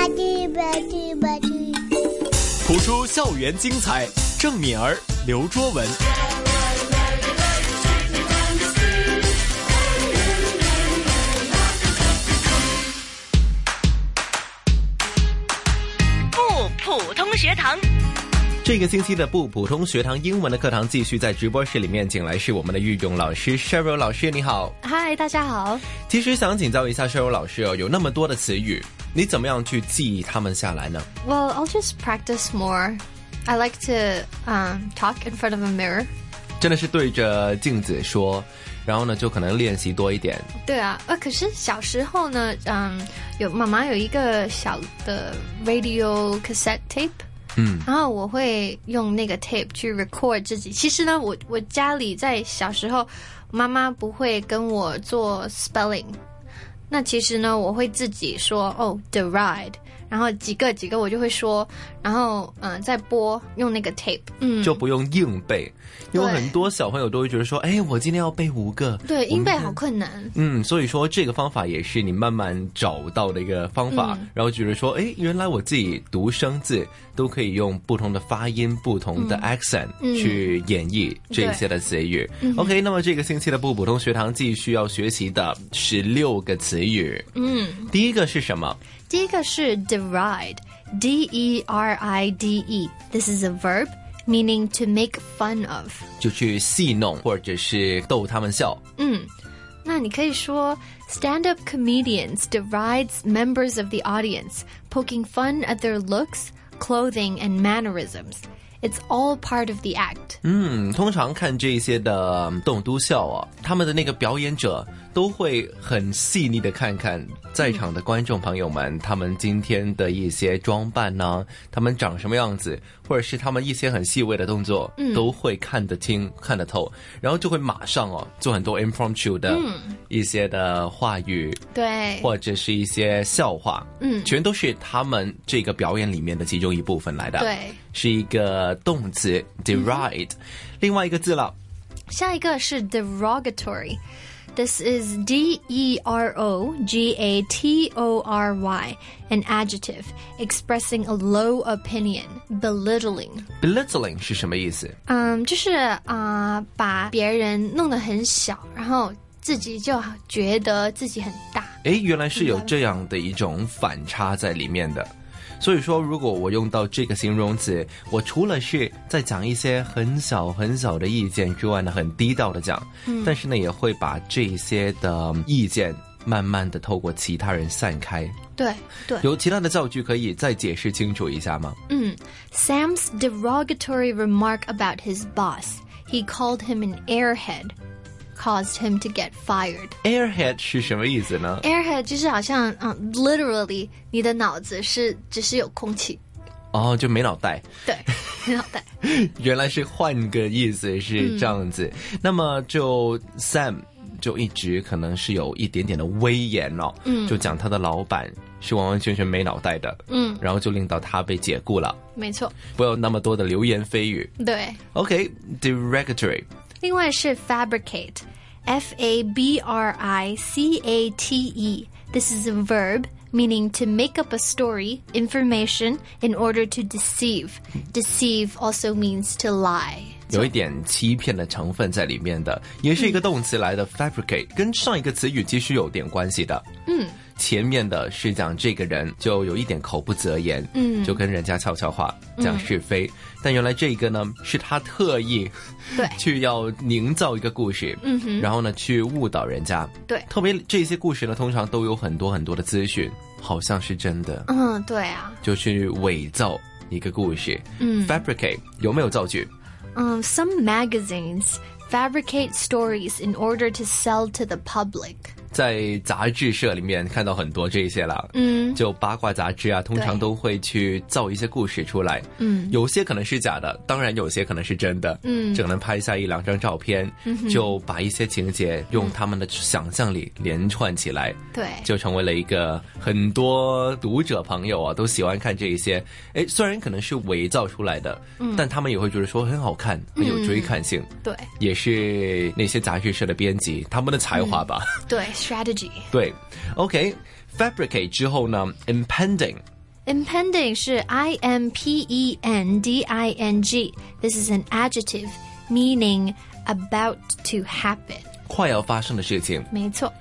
吧唧吧唧吧唧。谱出校园精彩，郑敏儿、刘卓文。不普通学堂。这个星期的不普通学堂英文的课堂继续在直播室里面，请来是我们的御用老师 Sheryl 老师，你好。嗨，大家好。其实想请教一下 Sheryl 老师哦，有那么多的词语，你怎么样去记忆它们下来呢？ Well, I'll just practice more. I like to um, talk in front of a mirror. 真的是对着镜子说，然后呢就可能练习多一点。对啊，呃，可是小时候呢，嗯，有妈妈有一个小的 radio cassette tape，嗯，然后我会用那个 tape 去 record 自己。其实呢，我我家里在小时候，妈妈不会跟我做 spelling， 那其实呢，我会自己说哦，the ride，然后几个几个我就会说，然后嗯、呃再播用那个 tape，嗯，就不用硬背，因为很多小朋友都会觉得说，哎，我今天要背五个，对，我们音背好困难。嗯，所以说这个方法也是你慢慢找到的一个方法，嗯。然后觉得说，哎，原来我自己读生字都可以用不同的发音、不同的 accent、嗯。去演绎这一些的词语。OK，那么这个星期的不普通学堂继续要学习的十六个词语，嗯，第一个是什么？第一个是 deride，D E R I D E。This is a verb meaning to make fun of。就去戏弄或者是逗他们笑。嗯，那你可以说 stand-up comedians derides members of the audience, poking fun at their looks, clothing, and mannerisms. It's all part of the act. 嗯，通常看这些的动都笑啊，他们的那个表演者 都会很细腻的看看在场的观众朋友们，他们今天的一些装扮呢，他们长什么样子，或者是他们一些很细微的动作，都会看得清、看得透，然后就会马上哦做很多 impromptu 的一些的话语，对，或者是一些笑话，嗯全都是他们这个表演里面的其中一部分来的。对，是一个动词 deride，、另外一个字了。下一个是 derogatory。This is D E R O G A T O R Y, an adjective expressing a low opinion, belittling. belittling 是什么意思？嗯，就是啊、把别人弄得很小，然后自己就觉得自己很大。诶，原来是有这样的一种反差在里面的。 所以说，如果我用到这个形容词，我除了是在讲一些很小很小的意见之外呢，很低调的讲，但是呢，也会把这些的意见慢慢的透过其他人散开。对对，有其他的造句可以再解释清楚一下吗？嗯，Sam's derogatory remark about his boss. He called him an airhead, caused him to get fired. Airhead 是什么意思呢？Airhead 就是好像嗯，literally 你的脑子是只是有空气。哦，就没脑袋。对，没脑袋。原来是换个意思是这样子。嗯、那么就 Sam 就一直可能是有一点点的威严哦，嗯，就讲他的老板是完完全全没脑袋的，嗯，然后就令到他被解雇了。没错，不要那么多的流言蜚语。对，OK，derogatory、okay,。另外是 fabricate。fabricate，F A B R I C A T E。This is a verb meaning to make up a story, information in order to deceive. Deceive also means to lie. 有一点欺骗的成分在里面的，也是一个动词来的。fabricate 跟上一个词语其实有点关系的。嗯， 前面的是讲这个人就有一点口不择言，嗯就跟人家悄悄话讲是非。但原来这个呢，是他特意对 去要营造一个故事，嗯哼然后呢去误导人家。对特别这些故事呢，通常都有很多很多的资讯，好像是真的，嗯，对啊。就去伪造一个故事。嗯 fabricate 有没有造句？嗯，some magazines fabricate stories in order to sell to the public. 在杂志社里面看到很多这些了，嗯。就八卦杂志啊，通常都会去造一些故事出来，嗯。有些可能是假的，当然有些可能是真的，嗯。只能拍下一两张照片，就把一些情节用他们的想象力连串起来，对。就成为了一个很多读者朋友啊都喜欢看这一些，哎，虽然可能是伪造出来的，嗯。但他们也会觉得说很好看，很有追看性，对。也是那些杂志社的编辑他们的才华吧。对 ，strategy。对，OK，fabricate、之后呢，impending。 Impending 是 I M P E N D I N G. This is an adjective meaning about to happen. 快要发生的事情。没错。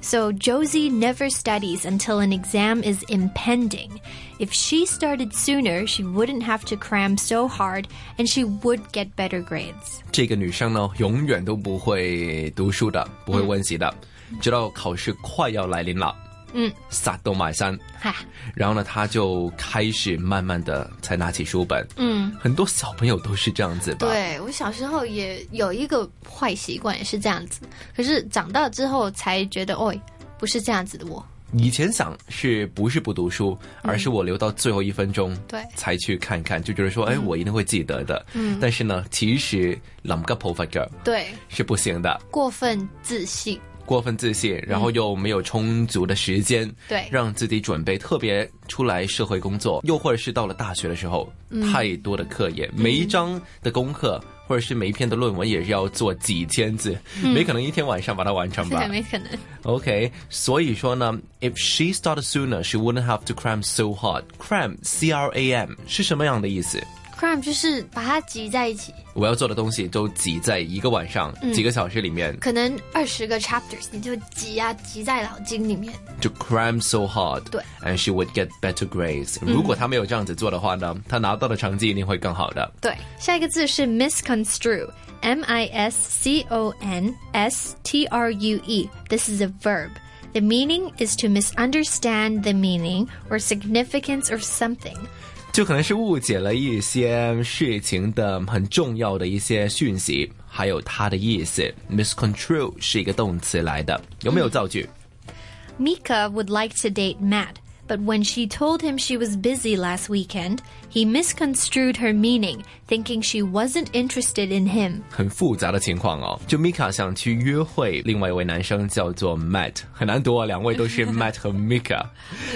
So Josie never studies until an exam is impending. If she started sooner, she wouldn't have to cram so hard and she would get better grades. 这个女生呢，永远都不会读书的，不会温习的， 直到考试快要来临了，嗯，杀到埋山，哈，然后呢，他就开始慢慢的才拿起书本。嗯，很多小朋友都是这样子吧？对我小时候也有一个坏习惯，也是这样子。可是长大之后才觉得，哦，不是这样子的我。以前想是不是不读书，而是我留到最后一分钟，对才去看看，就觉得说，哎，我一定会记得的。嗯，但是呢，其实臨急抱佛腳对，是不行的，过分自信。过分自信，然后又没有充足的时间，对让自己准备，特别出来社会工作，又或者是到了大学的时候，太多的课业，每一章的功课。或者是每一篇的论文也是要做几千字，没可能一天晚上把它完成吧，没可能。？OK，所以说呢，if she started sooner, she wouldn't have to cram so hard. Cram, C R A M 是什么样的意思？Cram 就是把它挤在一起，我要做的东西都挤在一个晚上、几个小时里面，可能二十个 chapters，你就挤啊挤在脑筋里面。就 cram so hard，对，and she would get better grades、如果她没有这样子做的话呢，她拿到的成绩一定会更好的。对，下一个字是 misconstrue，M I S C O N S T R U E. This is a verb. The meaning is to misunderstand the meaning or significance of something. 就可能是误解了一些事情的很重要的一些讯息，还有它的意思。miscontrol 是一个动词来的，有没有造句？Mika would like to date Matt, but when she told him she was busy last weekend, he misconstrued her meaning, thinking she wasn't interested in him. 很复杂的情况哦。就 Mika 想去约会，另外一位男生叫做 Matt，很难读啊，两位都是 Matt 和 Mika。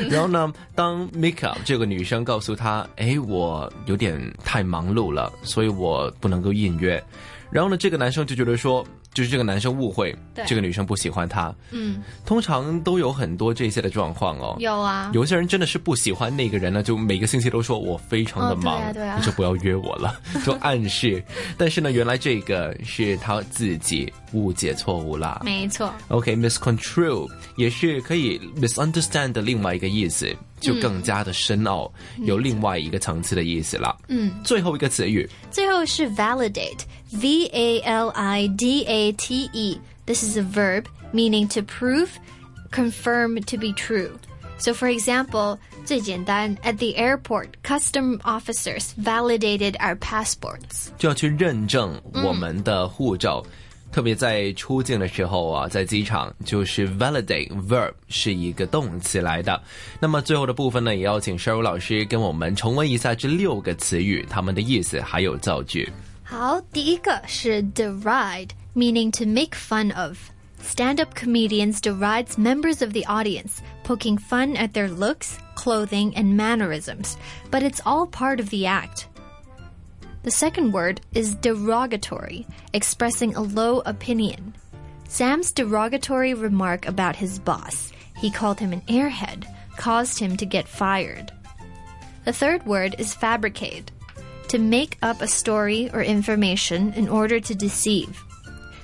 然后呢，当 Mika 这个女生告诉他，哎，我有点太忙碌了，所以我不能够应约。然后呢，这个男生就觉得说， 就是这个男生误会这个女生不喜欢他。嗯，通常都有很多这些的状况哦。有啊，有些人真的是不喜欢那个人呢，就每个星期都说我非常的忙，哦对啊对啊你就不要约我了，就暗示。但是呢，原来这个是他自己误解错误啦。没错。OK，miscontrol、也是可以 misunderstand 的另外一个意思，就更加的深奥，有另外一个层次的意思啦。嗯，最后一个词语最后是 validate，V A L I D A T E. This is a verb meaning to prove, confirm to be true. So, for example, 最简单, at the airport, custom officers validated our passports. 就要去认证我们的护照。 特别在出境的时候啊，在机场就是 validate verb 是一个动词来的。那么最后的部分呢，也要请 Cheryl 老师跟我们重温一下这六个词语，它们的意思还有造句。好，第一个是 deride, meaning to make fun of. Stand-up comedians derides members of the audience, poking fun at their looks, clothing, and mannerisms. But it's all part of the act. The second word is derogatory, expressing a low opinion. Sam's derogatory remark about his boss, he called him an airhead, caused him to get fired. The third word is fabricate, to make up a story or information in order to deceive.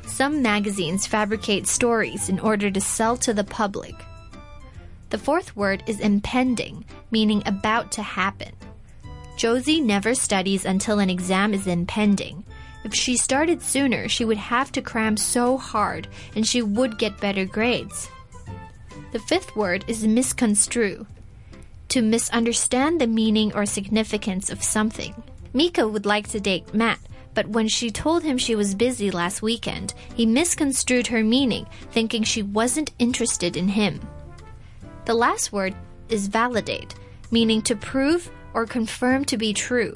Some magazines fabricate stories in order to sell to the public. The fourth word is impending, meaning about to happen. Josie never studies until an exam is impending. If she started sooner, she would have to cram so hard and she would get better grades. The fifth word is misconstrue, to misunderstand the meaning or significance of something. Mika would like to date Matt, but when she told him she was busy last weekend, he misconstrued her meaning, thinking she wasn't interested in him. The last word is validate, meaning to prove or confirmed to be true.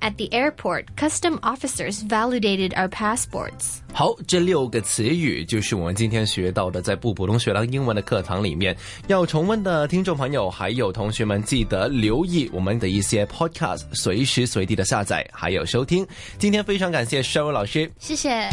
At the airport, custom officers validated our passports. 好，这六个词语就是我们今天学到的，在不普通学堂英文的课堂里面要重温的听众朋友还有同学们，记得留意我们的一些 podcast，随时随地的下载还有收听。今天非常感谢 Cheryl 老师，谢谢。